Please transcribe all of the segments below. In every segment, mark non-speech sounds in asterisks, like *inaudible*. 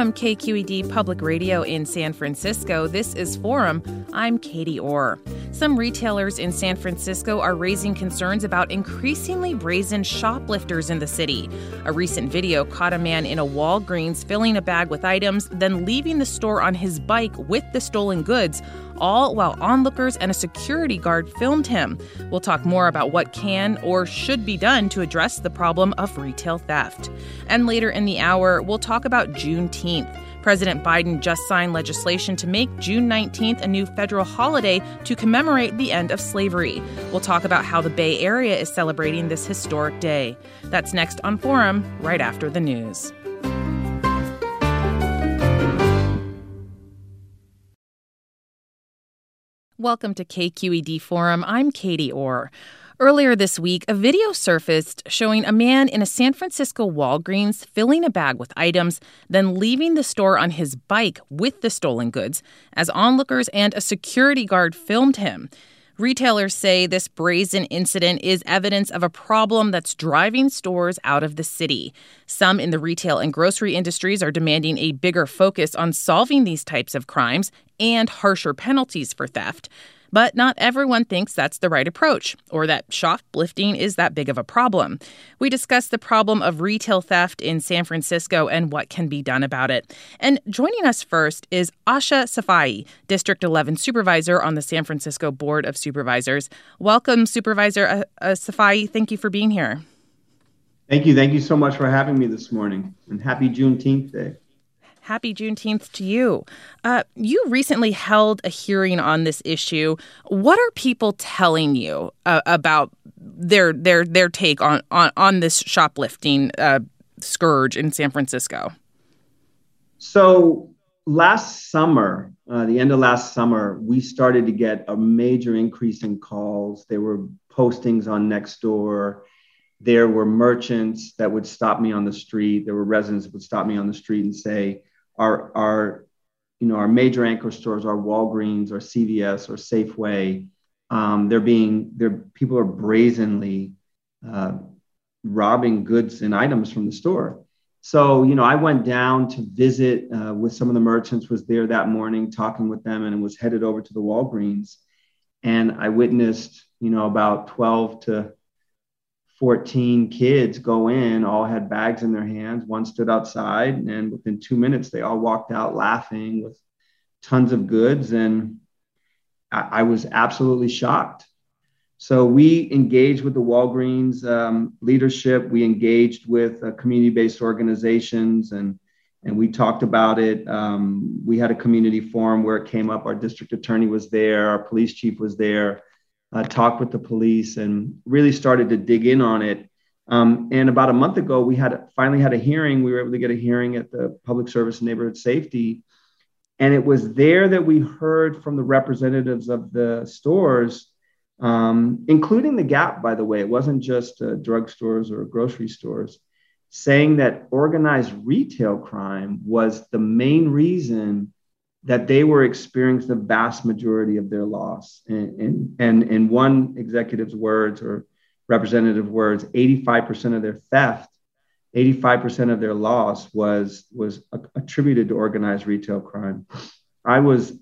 From KQED Public Radio in San Francisco, this is Forum. I'm Katie Orr. Some retailers in San Francisco are raising concerns about increasingly brazen shoplifters in the city. A recent video caught a man in a Walgreens filling a bag with items, then leaving the store on his bike with the stolen goods, all while onlookers and a security guard filmed him. We'll talk more about what can or should be done to address the problem of retail theft. And later in the hour, we'll talk about Juneteenth. President Biden just signed legislation to make June 19th a new federal holiday to commemorate the end of slavery. We'll talk about how the Bay Area is celebrating this historic day. That's next on Forum, right after the news. Welcome to KQED Forum. I'm Katie Orr. Earlier this week, a video surfaced showing a man in a San Francisco Walgreens filling a bag with items, then leaving the store on his bike with the stolen goods as onlookers and a security guard filmed him. Retailers say this brazen incident is evidence of a problem that's driving stores out of the city. Some in the retail and grocery industries are demanding a bigger focus on solving these types of crimes and harsher penalties for theft. But not everyone thinks that's the right approach or that shoplifting is that big of a problem. We discuss the problem of retail theft in San Francisco and what can be done about it. And joining us first is Ahsha Safai, District 11 Supervisor on the San Francisco Board of Supervisors. Welcome, Supervisor uh, uh, Safai. Thank you for being here. Thank you. Thank you so much for having me this morning. And happy Juneteenth Day. Happy Juneteenth to you. Uh, you recently held a hearing on this issue. What are people telling you uh, about their their their take on on, on this shoplifting uh, scourge in San Francisco? So last summer, uh, the end of last summer, we started to get a major increase in calls. There were postings on Nextdoor there were merchants that would stop me on the street. There were residents that would stop me on the street and say, our our you know our major anchor stores, our Walgreens, our CVS, or Safeway, um, they're being they're people are brazenly uh, robbing goods and items from the store. So you know, I went down to visit uh, with some of the merchants. Was there that morning talking with them, and was headed over to the Walgreens, and I witnessed you know about twelve to 14 kids go in, all had bags in their hands. One stood outside, and within two minutes, they all walked out laughing with tons of goods. And I, I was absolutely shocked. So we engaged with the Walgreens um, leadership. We engaged with uh, community-based organizations, and and we talked about it. Um, we had a community forum where it came up. Our district attorney was there. Our police chief was there uh, talked with the police and really started to dig in on it. Um, and about a month ago, we had finally had a hearing. We were able to get a hearing at the Public Service Neighborhood Safety. And it was there that we heard from the representatives of the stores, um, including the Gap, by the way. It wasn't just uh, drugstores or grocery stores, saying that organized retail crime was the main reason that they were experiencing the vast majority of their loss. And, and, and in one executive's words or representative words, 85% of their theft, 85% of their loss was, was attributed to organized retail crime. I was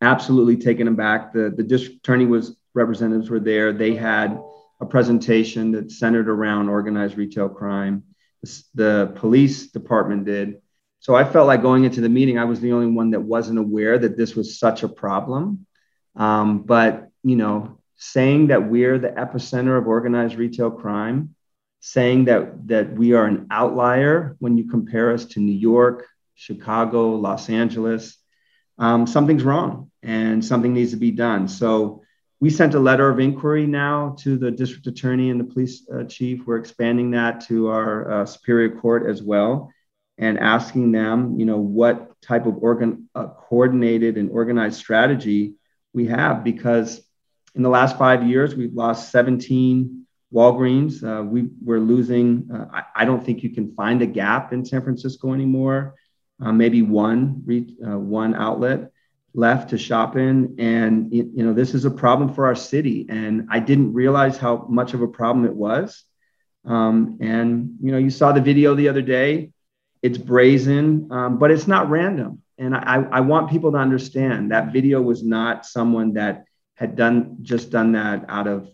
absolutely taken aback. The, the district attorney was representatives were there. They had a presentation that centered around organized retail crime. The, the police department did so I felt like going into the meeting, I was the only one that wasn't aware that this was such a problem. Um, but, you know, saying that we're the epicenter of organized retail crime saying that, that we are an outlier when you compare us to New York, Chicago, Los Angeles, um, something's wrong and something needs to be done. So we sent a letter of inquiry now to the district attorney and the police uh, chief. We're expanding that to our uh, superior court as well and asking them, you know, what type of organ uh, coordinated and organized strategy we have because in the last five years we've lost 17 Walgreens. Uh, we we're losing. Uh, I, I, don't think you can find a gap in San Francisco anymore. Uh, maybe one uh, one outlet left to shop in, and you know this is a problem for our city. And I didn't realize how much of a problem it was. Um, and you know, you saw the video the other day. It's brazen, um, but it's not random. And I, I want people to understand that video was not someone that had done just done that out of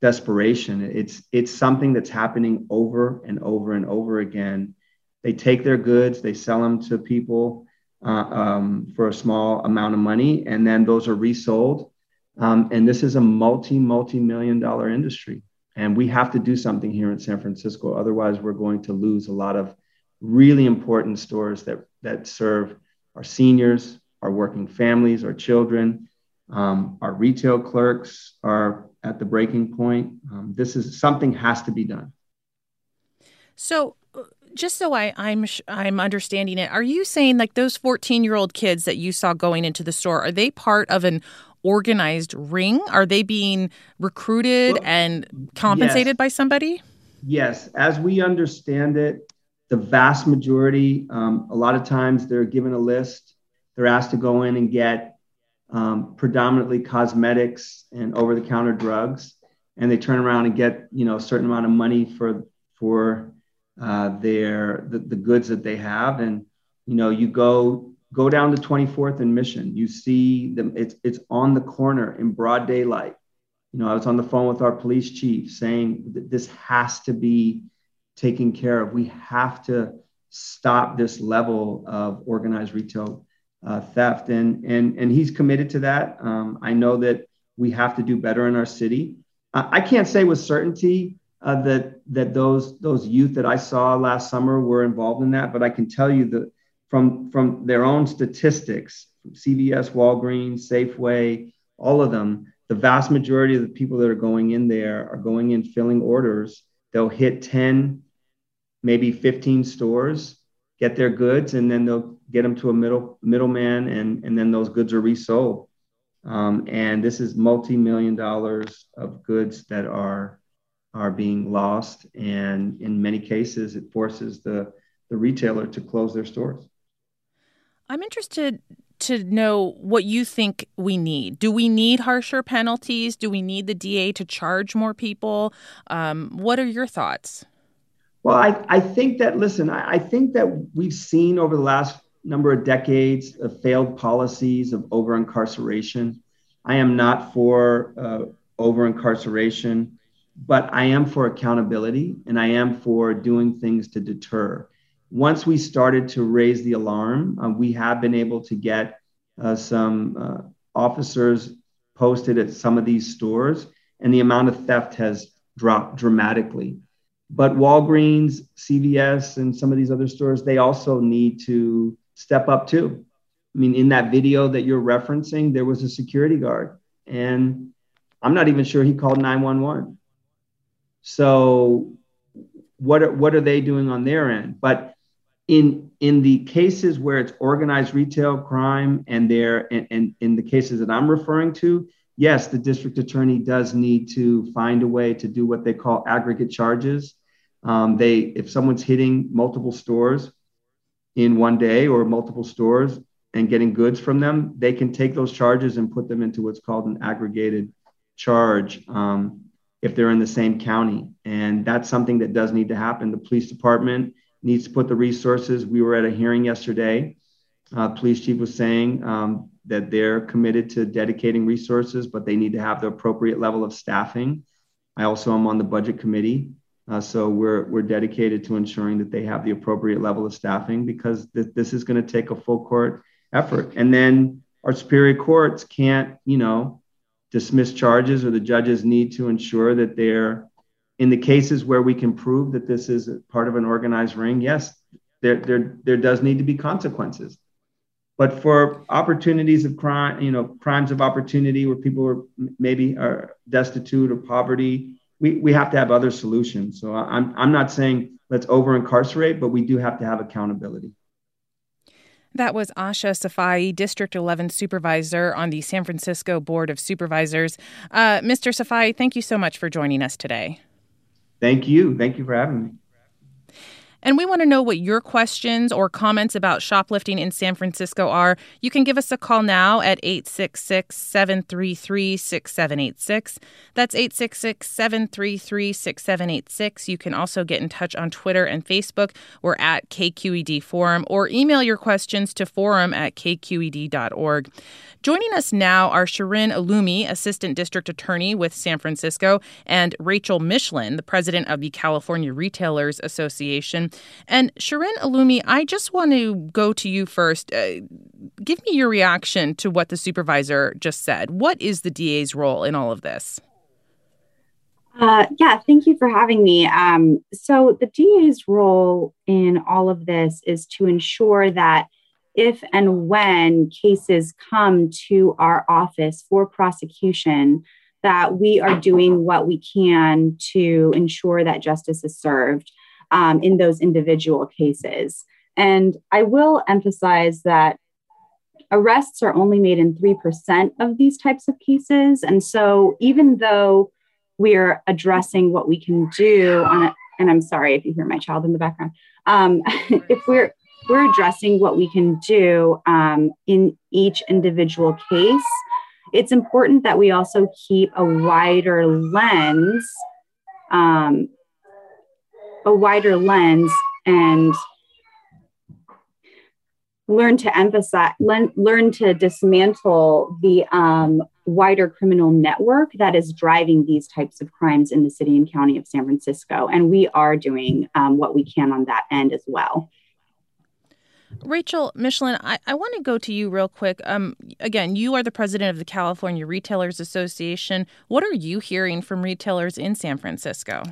desperation. It's it's something that's happening over and over and over again. They take their goods, they sell them to people uh, um, for a small amount of money, and then those are resold. Um, and this is a multi multi million dollar industry, and we have to do something here in San Francisco. Otherwise, we're going to lose a lot of really important stores that that serve our seniors, our working families, our children. Um, our retail clerks are at the breaking point. Um, this is something has to be done. So, uh, just so I, I'm I'm understanding it, are you saying like those 14 year old kids that you saw going into the store are they part of an organized ring? Are they being recruited well, and compensated yes. by somebody? Yes, as we understand it, the vast majority, um, a lot of times they're given a list. They're asked to go in and get um, predominantly cosmetics and over-the-counter drugs, and they turn around and get you know a certain amount of money for for uh, their the, the goods that they have, and you know you go go down to 24th and Mission, you see them. It's it's on the corner in broad daylight. You know, I was on the phone with our police chief saying that this has to be taken care of. We have to stop this level of organized retail uh, theft, and and and he's committed to that. Um, I know that we have to do better in our city. I, can't say with certainty uh, that that those those youth that I saw last summer were involved in that, but I can tell you that from from their own statistics, CVS, Walgreens, Safeway, all of them, the vast majority of the people that are going in there are going in filling orders. They'll hit 10, maybe 15 stores get their goods and then they'll get them to a middle middleman and and then those goods are resold um, and this is multi-million dollars of goods that are are being lost and in many cases it forces the the retailer to close their stores i'm interested to know what you think we need. Do we need harsher penalties? Do we need the DA to charge more people? Um, what are your thoughts? Well, I, I think that, listen, I, I think that we've seen over the last number of decades of failed policies of over incarceration. I am not for uh, over incarceration, but I am for accountability and I am for doing things to deter. Once we started to raise the alarm, uh, we have been able to get uh, some uh, officers posted at some of these stores, and the amount of theft has dropped dramatically. But Walgreens, CVS, and some of these other stores, they also need to step up too. I mean, in that video that you're referencing, there was a security guard, and I'm not even sure he called 911. So, what are, what are they doing on their end? But in in the cases where it's organized retail crime, and there and, and in the cases that I'm referring to, yes, the district attorney does need to find a way to do what they call aggregate charges. Um, they, if someone's hitting multiple stores in one day or multiple stores and getting goods from them, they can take those charges and put them into what's called an aggregated charge um, if they're in the same county. And that's something that does need to happen. The police department needs to put the resources. We were at a hearing yesterday. Uh, police chief was saying um, that they're committed to dedicating resources, but they need to have the appropriate level of staffing. I also am on the budget committee. Uh, so we're, we're dedicated to ensuring that they have the appropriate level of staffing because th- this is going to take a full court effort. And then our superior courts can't, you know, dismiss charges or the judges need to ensure that they're in the cases where we can prove that this is part of an organized ring, yes, there, there, there does need to be consequences. But for opportunities of crime, you know, crimes of opportunity where people are maybe are destitute or poverty, we, we have to have other solutions. So I'm, I'm not saying let's over incarcerate, but we do have to have accountability. That was Ahsha Safai, District 11 Supervisor on the San Francisco Board of Supervisors. Uh, Mr. Safai, thank you so much for joining us today. Thank you. Thank you for having me. And we want to know what your questions or comments about shoplifting in San Francisco are. You can give us a call now at 866 733 6786. That's 866 733 6786. You can also get in touch on Twitter and Facebook. We're at KQED Forum or email your questions to forum at kqed.org. Joining us now are Shirin Oloumi, Assistant District Attorney with San Francisco, and Rachel Michelin, the President of the California Retailers Association. And Shirin Oloumi, I just want to go to you first. Uh, give me your reaction to what the supervisor just said. What is the DA's role in all of this? Uh, yeah, thank you for having me. Um, so, the DA's role in all of this is to ensure that if and when cases come to our office for prosecution, that we are doing what we can to ensure that justice is served um, in those individual cases. And I will emphasize that arrests are only made in 3% of these types of cases. And so even though we're addressing what we can do on it, and I'm sorry if you hear my child in the background, um, *laughs* if we're we're addressing what we can do um, in each individual case. It's important that we also keep a wider lens, um, a wider lens, and learn to emphasize, learn, learn to dismantle the um, wider criminal network that is driving these types of crimes in the city and county of San Francisco. And we are doing um, what we can on that end as well. Rachel Michelin, I, I want to go to you real quick. Um, again, you are the president of the California Retailers Association. What are you hearing from retailers in San Francisco?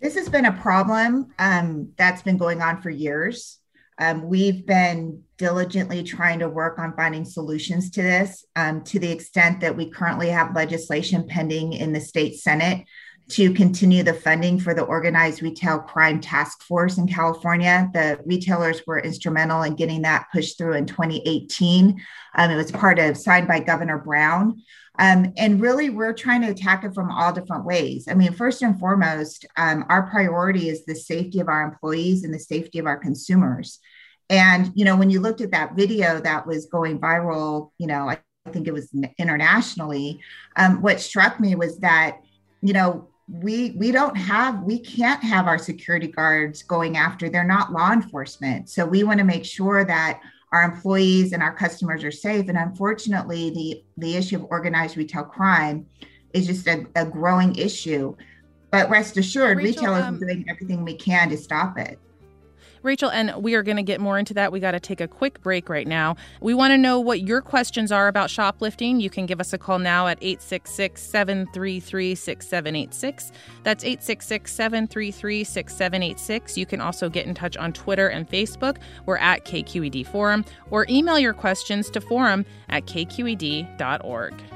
This has been a problem um, that's been going on for years. Um, we've been diligently trying to work on finding solutions to this um, to the extent that we currently have legislation pending in the state Senate to continue the funding for the organized retail crime task force in California. The retailers were instrumental in getting that pushed through in 2018. Um, it was part of signed by Governor Brown. Um, and really, we're trying to attack it from all different ways. I mean, first and foremost, um, our priority is the safety of our employees and the safety of our consumers. And, you know, when you looked at that video that was going viral, you know, I think it was internationally, um, what struck me was that, you know, we we don't have we can't have our security guards going after they're not law enforcement so we want to make sure that our employees and our customers are safe. And unfortunately the the issue of organized retail crime is just a, a growing issue. But rest assured Rachel, retailers um, are doing everything we can to stop it Rachel, and we are going to get more into that. We got to take a quick break right now. We want to know what your questions are about shoplifting. You can give us a call now at 866 733 6786. That's 866 733 6786. You can also get in touch on Twitter and Facebook. We're at KQED Forum, or email your questions to forum at kqed.org.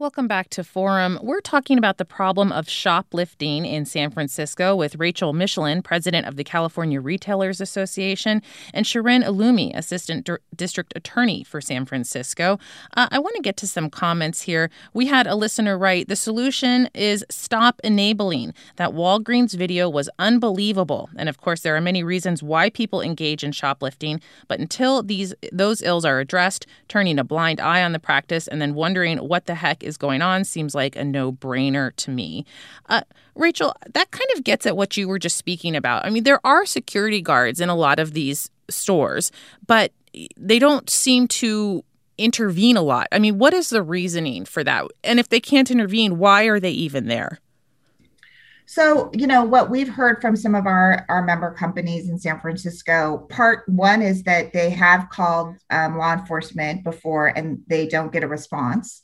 Welcome back to Forum. We're talking about the problem of shoplifting in San Francisco with Rachel Michelin, president of the California Retailers Association, and Sharon Oloumi, assistant D- district attorney for San Francisco. Uh, I want to get to some comments here. We had a listener write The solution is stop enabling. That Walgreens video was unbelievable. And of course, there are many reasons why people engage in shoplifting, but until these those ills are addressed, turning a blind eye on the practice and then wondering what the heck is going on seems like a no brainer to me. Uh, Rachel, that kind of gets at what you were just speaking about. I mean, there are security guards in a lot of these stores, but they don't seem to intervene a lot. I mean, what is the reasoning for that? And if they can't intervene, why are they even there? So, you know, what we've heard from some of our, our member companies in San Francisco, part one is that they have called um, law enforcement before and they don't get a response.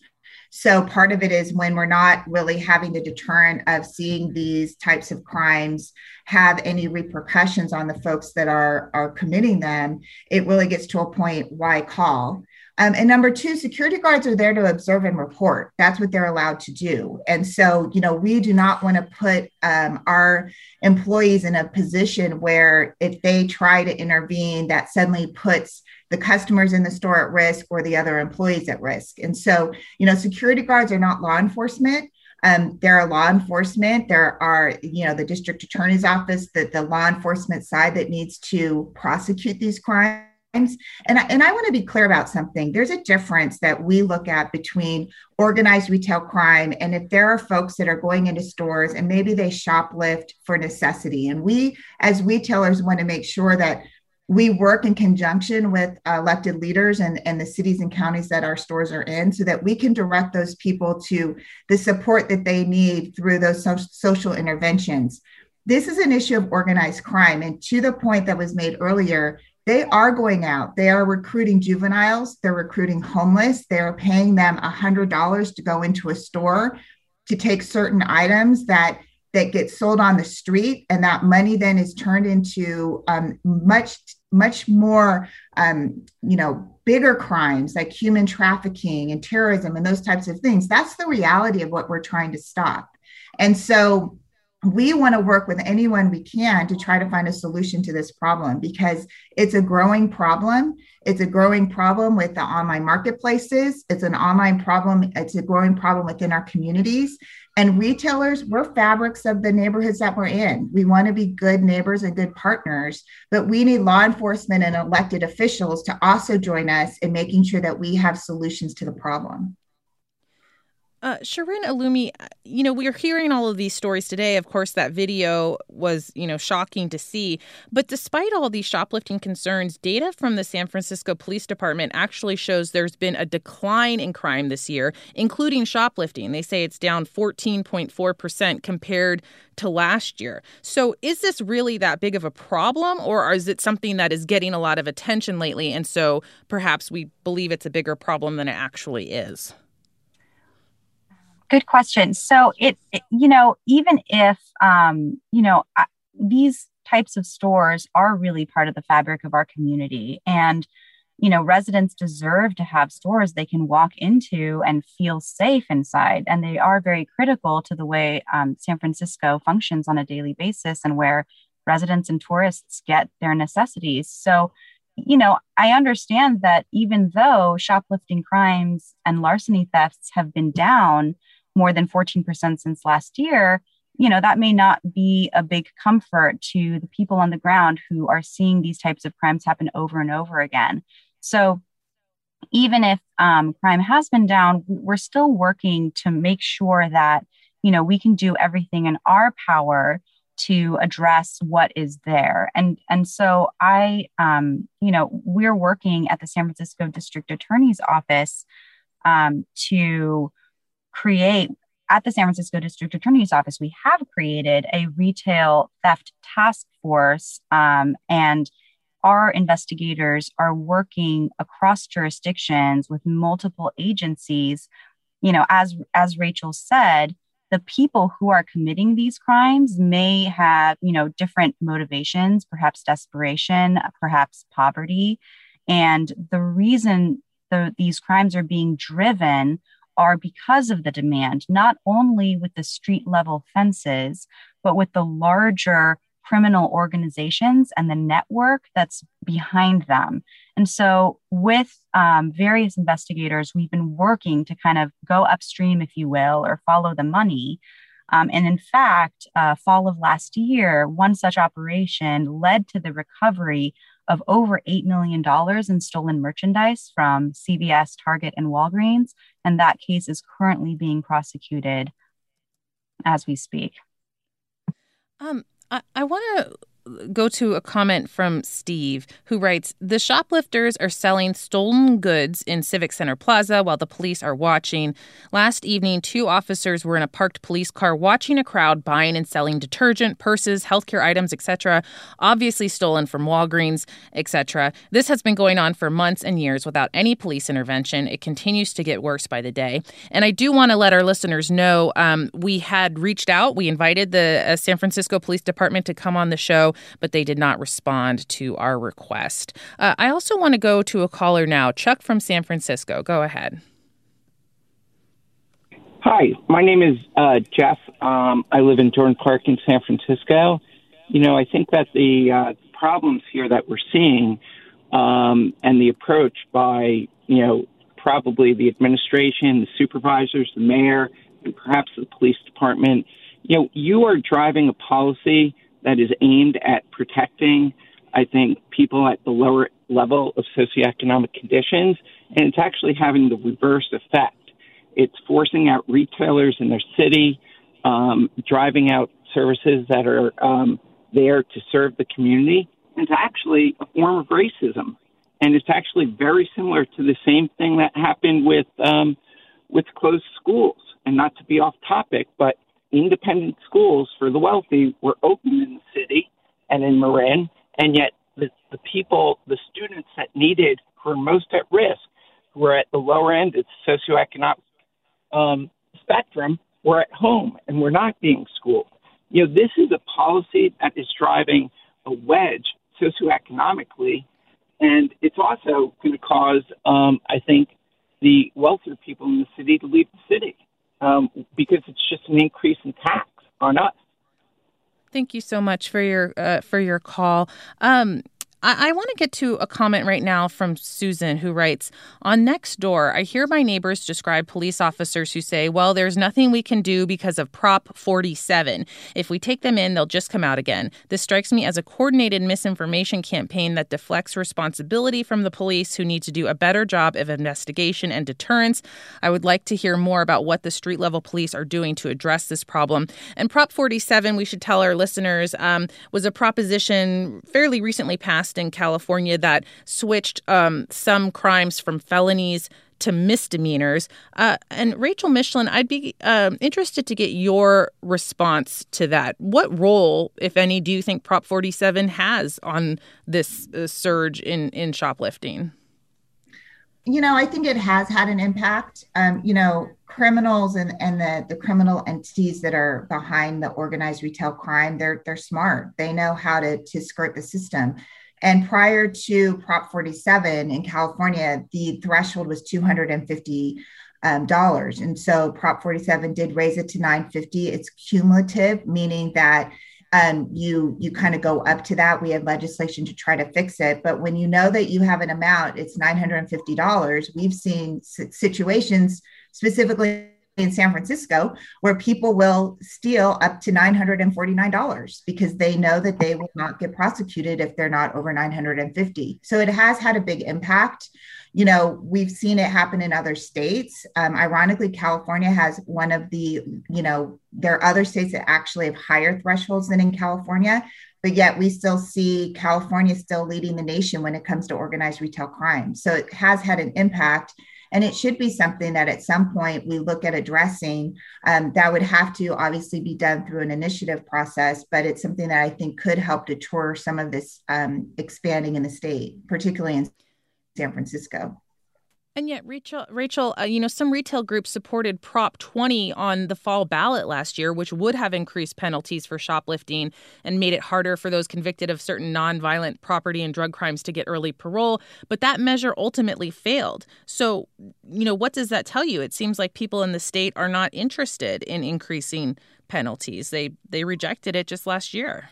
So part of it is when we're not really having the deterrent of seeing these types of crimes have any repercussions on the folks that are are committing them, it really gets to a point why call. Um, and number two, security guards are there to observe and report. That's what they're allowed to do. And so, you know, we do not want to put um, our employees in a position where if they try to intervene, that suddenly puts the customers in the store at risk or the other employees at risk. And so, you know, security guards are not law enforcement. Um, there are law enforcement. There are, you know, the district attorney's office, that the law enforcement side that needs to prosecute these crimes. And I, and I want to be clear about something. There's a difference that we look at between organized retail crime and if there are folks that are going into stores and maybe they shoplift for necessity. And we, as retailers, want to make sure that we work in conjunction with elected leaders and, and the cities and counties that our stores are in so that we can direct those people to the support that they need through those so- social interventions. This is an issue of organized crime. And to the point that was made earlier, they are going out. They are recruiting juveniles, they're recruiting homeless, they're paying them $100 to go into a store to take certain items that that get sold on the street and that money then is turned into um, much much more um, you know bigger crimes like human trafficking and terrorism and those types of things. That's the reality of what we're trying to stop. And so we want to work with anyone we can to try to find a solution to this problem because it's a growing problem. It's a growing problem with the online marketplaces. It's an online problem. It's a growing problem within our communities and retailers, we're fabrics of the neighborhoods that we're in. We want to be good neighbors and good partners, but we need law enforcement and elected officials to also join us in making sure that we have solutions to the problem. Uh, Shirin Oloumi, uh, you know, we're hearing all of these stories today. Of course, that video was, you know, shocking to see. But despite all these shoplifting concerns, data from the San Francisco Police Department actually shows there's been a decline in crime this year, including shoplifting. They say it's down 14.4% compared to last year. So is this really that big of a problem, or is it something that is getting a lot of attention lately? And so perhaps we believe it's a bigger problem than it actually is? Good question. So it, it you know, even if um, you know I, these types of stores are really part of the fabric of our community, and you know, residents deserve to have stores they can walk into and feel safe inside, and they are very critical to the way um, San Francisco functions on a daily basis, and where residents and tourists get their necessities. So you know, I understand that even though shoplifting crimes and larceny thefts have been down, more than 14% since last year, you know, that may not be a big comfort to the people on the ground who are seeing these types of crimes happen over and over again. So, even if um, crime has been down, we're still working to make sure that, you know, we can do everything in our power to address what is there. And, and so I, um, you know, we're working at the San Francisco District Attorney's Office um, to create at the San Francisco District Attorney's Office, we have created a retail theft task force, um, and our investigators are working across jurisdictions with multiple agencies. You know, as as Rachel said, the people who are committing these crimes may have you know different motivations, perhaps desperation, perhaps poverty, and the reason the, these crimes are being driven are because of the demand, not only with the street level fences, but with the larger criminal organizations and the network that's behind them. And so, with um, various investigators, we've been working to kind of go upstream, if you will, or follow the money. Um, and in fact, uh, fall of last year, one such operation led to the recovery of over $8 million in stolen merchandise from CVS, Target, and Walgreens. And that case is currently being prosecuted as we speak. Um, I, I want to go to a comment from Steve who writes The shoplifters are selling stolen goods in Civic Center Plaza while the police are watching. Last evening, two officers were in a parked police car watching a crowd buying and selling detergent, purses, healthcare items, etc., obviously stolen from Walgreens, etc. This has been going on for months and years without any police intervention. It continues to get worse by the day. And I do want to let our listeners know um, we had reached out, we invited the uh, San Francisco Police Department to come on the show but they did not respond to our request. Uh, I also want to go to a caller now. Chuck from San Francisco. Go ahead. Hi, my name is uh, Jeff. Um, I live in Dorn Park in San Francisco. You know, I think that the uh, problems here that we're seeing um, and the approach by, you know, probably the administration, the supervisors, the mayor, and perhaps the police department, you know, you are driving a policy that is aimed at protecting, I think, people at the lower level of socioeconomic conditions, and it's actually having the reverse effect. It's forcing out retailers in their city, um, driving out services that are um, there to serve the community. It's actually a form of racism. And it's actually very similar to the same thing that happened with um, with closed schools. And not to be off topic, but independent schools for the wealthy were open in the city and in Marin, and yet the, the people, the students that needed, who were most at risk, who were at the lower end of the socioeconomic um, spectrum, were at home and were not being schooled. You know, this is a policy that is driving a wedge socioeconomically, and it's also going to cause, um, I think, the wealthier people in the city to leave the city um, because it's just an increase in tax on us. Thank you so much for your uh, for your call. Um, I, I want to get to a comment right now from Susan who writes On Nextdoor, I hear my neighbors describe police officers who say, Well, there's nothing we can do because of Prop 47. If we take them in, they'll just come out again. This strikes me as a coordinated misinformation campaign that deflects responsibility from the police who need to do a better job of investigation and deterrence. I would like to hear more about what the street level police are doing to address this problem. And Prop 47, we should tell our listeners, um, was a proposition fairly recently passed passed in California that switched um, some crimes from felonies to misdemeanors. Uh, and Rachel Michelin, I'd be uh, interested to get your response to that. What role, if any, do you think Prop 47 has on this uh, surge in, in shoplifting? You know, I think it has had an impact. Um, you know, criminals and, and the, the criminal entities that are behind the organized retail crime, they're they're smart. They know how to to skirt the system. And prior to Prop 47 in California, the threshold was 250 um, dollars. And so Prop 47 did raise it to 950. It's cumulative, meaning that um, you you kind of go up to that. We have legislation to try to fix it, but when you know that you have an amount, it's nine hundred and fifty dollars. We've seen situations specifically in San Francisco where people will steal up to $949 because they know that they will not get prosecuted if they're not over 950. So it has had a big impact. You know, we've seen it happen in other states. Um, ironically, California has one of the, you know, there are other states that actually have higher thresholds than in California, but yet we still see California still leading the nation when it comes to organized retail crime. So it has had an impact and it should be something that at some point we look at addressing. Um, that would have to obviously be done through an initiative process, but it's something that I think could help deter some of this um, expanding in the state, particularly in San Francisco. And yet, Rachel, Rachel, uh, you know, some retail groups supported Prop 20 on the fall ballot last year, which would have increased penalties for shoplifting and made it harder for those convicted of certain nonviolent property and drug crimes to get early parole. But that measure ultimately failed. So, you know, what does that tell you? It seems like people in the state are not interested in increasing penalties. They they rejected it just last year.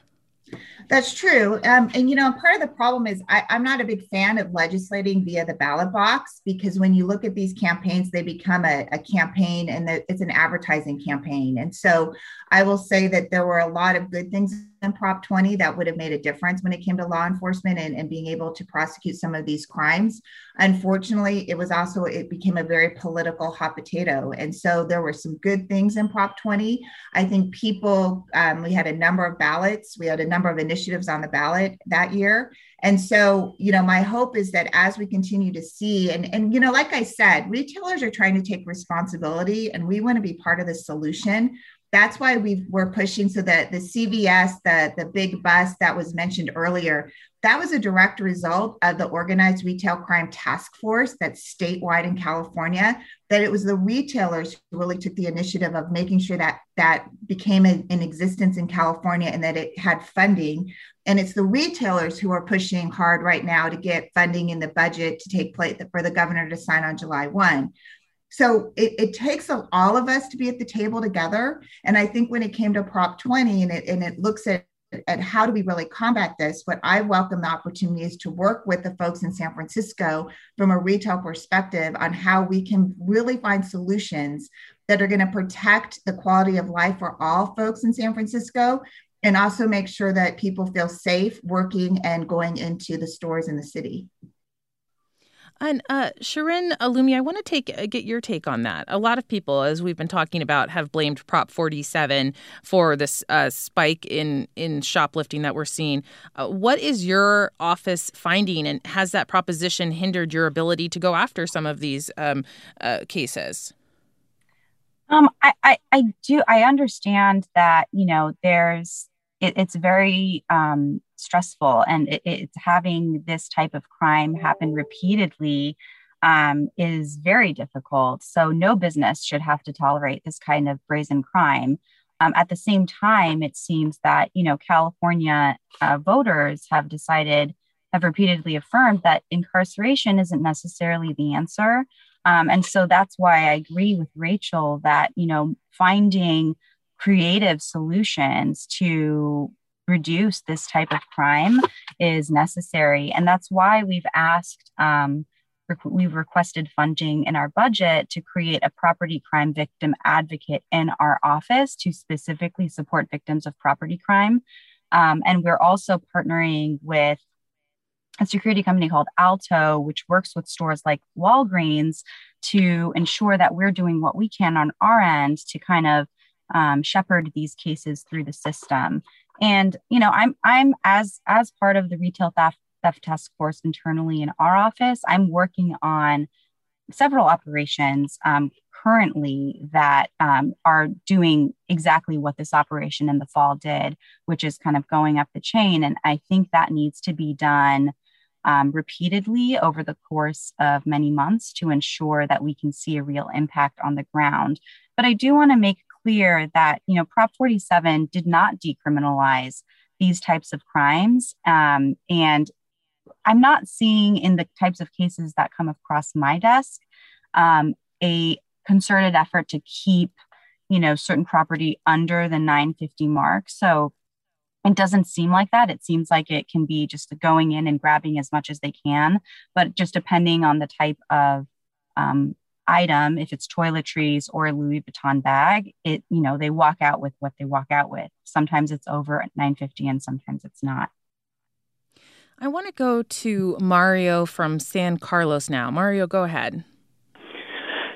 That's true. Um, and, you know, part of the problem is I, am not a big fan of legislating via the ballot box because when you look at these campaigns, they become a, a campaign and the, it's an advertising campaign. And so I will say that there were a lot of good things in Prop 20 that would have made a difference when it came to law enforcement and, and being able to prosecute some of these crimes. Unfortunately, it was also, it became a very political hot potato. And so there were some good things in Prop 20. I think people, um, we had a number of ballots, we had a number of initiatives on the ballot that year. And so, you know, my hope is that as we continue to see, and, and you know, like I said, retailers are trying to take responsibility and we want to be part of the solution that's why we were pushing so that the CVS, the, the big bus that was mentioned earlier, that was a direct result of the organized retail crime task force that's statewide in California. That it was the retailers who really took the initiative of making sure that that became in, in existence in California and that it had funding. And it's the retailers who are pushing hard right now to get funding in the budget to take place for the governor to sign on July 1 so it, it takes all of us to be at the table together. And I think when it came to Prop 20 and it, and it looks at at how do we really combat this, what I welcome the opportunity is to work with the folks in San Francisco from a retail perspective on how we can really find solutions that are going to protect the quality of life for all folks in San Francisco and also make sure that people feel safe working and going into the stores in the city. And uh, Shirin Oloumi, I want to take uh, get your take on that. A lot of people, as we've been talking about, have blamed Prop 47 for this uh, spike in in shoplifting that we're seeing. Uh, what is your office finding, and has that proposition hindered your ability to go after some of these um, uh, cases? Um, I, I, I do. I understand that you know there's it, it's very um, stressful. And it, it's having this type of crime happen repeatedly um, is very difficult. So no business should have to tolerate this kind of brazen crime. Um, at the same time it seems that you know california uh, voters have decided have repeatedly affirmed that incarceration isn't necessarily the answer. Um, and so that's why i agree with rachel that you know finding creative solutions to reduce this type of crime is necessary. And that's why we've asked, um, rec- we've requested funding in our budget to create a property crime victim advocate in our office to specifically support victims of property crime. Um, and we're also partnering with a security company called Alto, which works with stores like Walgreens to ensure that we're doing what we can on our end to kind of um, shepherd these cases through the system. And you know, I'm I'm as as part of the retail theft theft task force internally in our office, I'm working on several operations um, currently that um, are doing exactly what this operation in the fall did, which is kind of going up the chain. And I think that needs to be done um, repeatedly over the course of many months to ensure that we can see a real impact on the ground. But I do want to make clear that you know Prop 47 did not decriminalize these types of crimes, um, and I'm not seeing in the types of cases that come across my desk um, a concerted effort to keep you know certain property under the 950 mark. So it doesn't seem like that. It seems like it can be just going in and grabbing as much as they can, but just depending on the type of um, item, if it's toiletries or a Louis Vuitton bag, it, you know, they walk out with what they walk out with. Sometimes it's over at 950 and sometimes it's not. I want to go to Mario from San Carlos now. Mario, go ahead.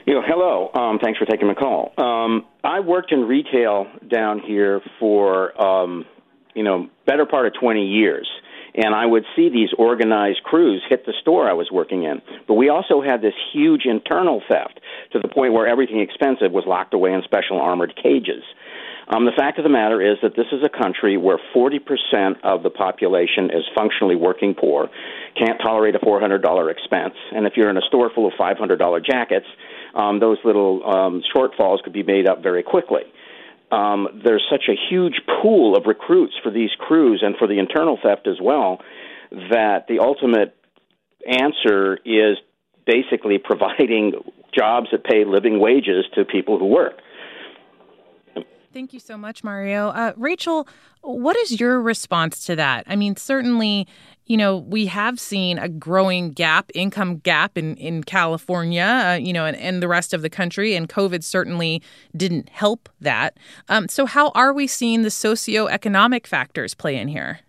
You know, hello. Um, thanks for taking the call. Um, I worked in retail down here for, um, you know, better part of 20 years and I would see these organized crews hit the store I was working in. But we also had this huge internal theft to the point where everything expensive was locked away in special armored cages. Um, the fact of the matter is that this is a country where 40% of the population is functionally working poor, can't tolerate a $400 expense, and if you're in a store full of $500 jackets, um, those little um, shortfalls could be made up very quickly. Um, there's such a huge pool of recruits for these crews and for the internal theft as well that the ultimate answer is basically *laughs* providing jobs that pay living wages to people who work. Thank you so much, Mario. Uh, Rachel, what is your response to that? I mean, certainly, you know, we have seen a growing gap, income gap in, in California, uh, you know, and, and the rest of the country, and COVID certainly didn't help that. Um, so, how are we seeing the socioeconomic factors play in here?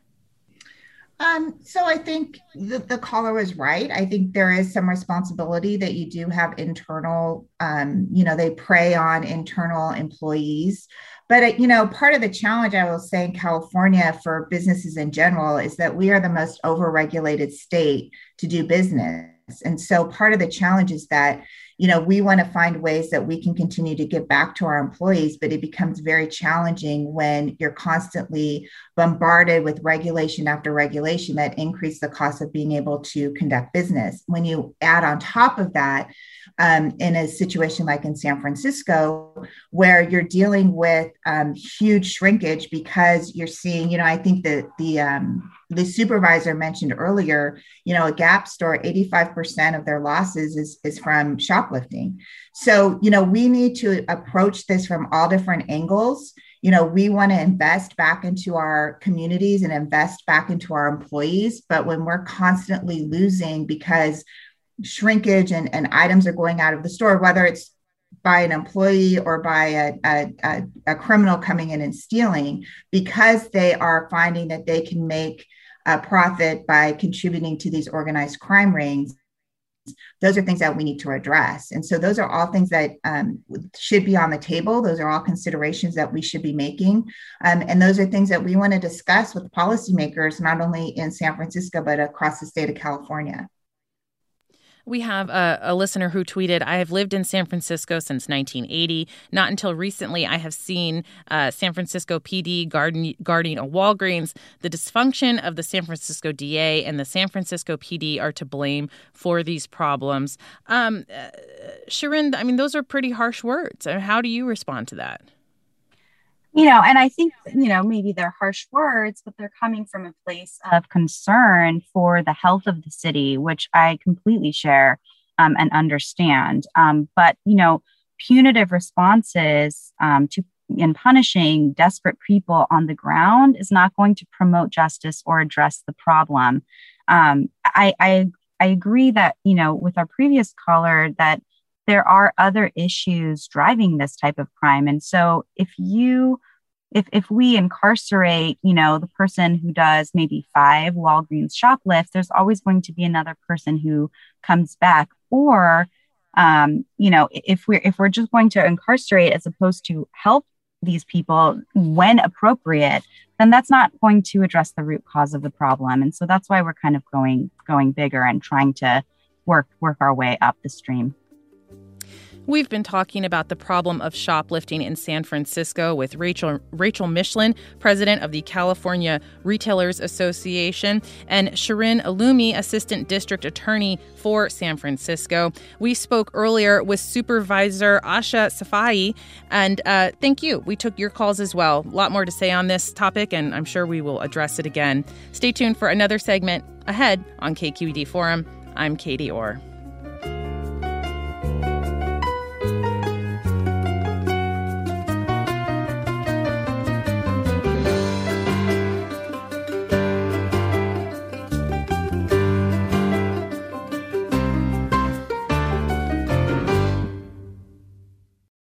Um, so I think the, the caller is right. I think there is some responsibility that you do have internal, um, you know, they prey on internal employees. But, uh, you know, part of the challenge I will say in California for businesses in general is that we are the most overregulated state to do business. And so part of the challenge is that you know, we want to find ways that we can continue to give back to our employees, but it becomes very challenging when you're constantly bombarded with regulation after regulation that increase the cost of being able to conduct business. When you add on top of that, um, in a situation like in San Francisco, where you're dealing with um, huge shrinkage because you're seeing, you know, I think that the um, the supervisor mentioned earlier, you know, a Gap store, 85% of their losses is, is from shoplifting. So, you know, we need to approach this from all different angles. You know, we want to invest back into our communities and invest back into our employees. But when we're constantly losing because shrinkage and, and items are going out of the store, whether it's by an employee or by a, a, a, a, criminal coming in and stealing because they are finding that they can make a profit by contributing to these organized crime rings those are things that we need to address. And so those are all things that um, should be on the table. Those are all considerations that we should be making. Um, and those are things that we want to discuss with policymakers not only in san francisco but across the state of california we have a, a, listener who tweeted, I have lived in San Francisco since 1980. Not until recently I have seen uh, San Francisco PD guarding, guarding a Walgreens. The dysfunction of the San Francisco DA and the San Francisco PD are to blame for these problems. Um, uh, Shirin, I mean, those are pretty harsh words. How do you respond to that? You know and i think you know maybe they're harsh words but they're coming from a place of concern for the health of the city which i completely share um, and understand. Um, but you know punitive responses um, to in punishing desperate people on the ground is not going to promote justice or address the problem. Um, I, I i agree that you know with our previous caller that there are other issues driving this type of crime. And so if you if if we incarcerate you know the person who does maybe five walgreens shoplifts there's always going to be another person who comes back. Or um, you know if we're if we're just going to incarcerate as opposed to help these people when appropriate then that's not going to address the root cause of the problem. And so that's why we're kind of going going bigger and trying to work work our way up the stream We've been talking about the problem of shoplifting in San Francisco with Rachel Rachel Michelin, president of the California Retailers Association, and Shirin Oloumi, assistant district attorney for San Francisco. We spoke earlier with Supervisor Ahsha Safai, and uh, thank you. We took your calls as well. A lot more to say on this topic, and I'm sure we will address it again. Stay tuned for another segment ahead on KQED Forum. I'm Katie Orr.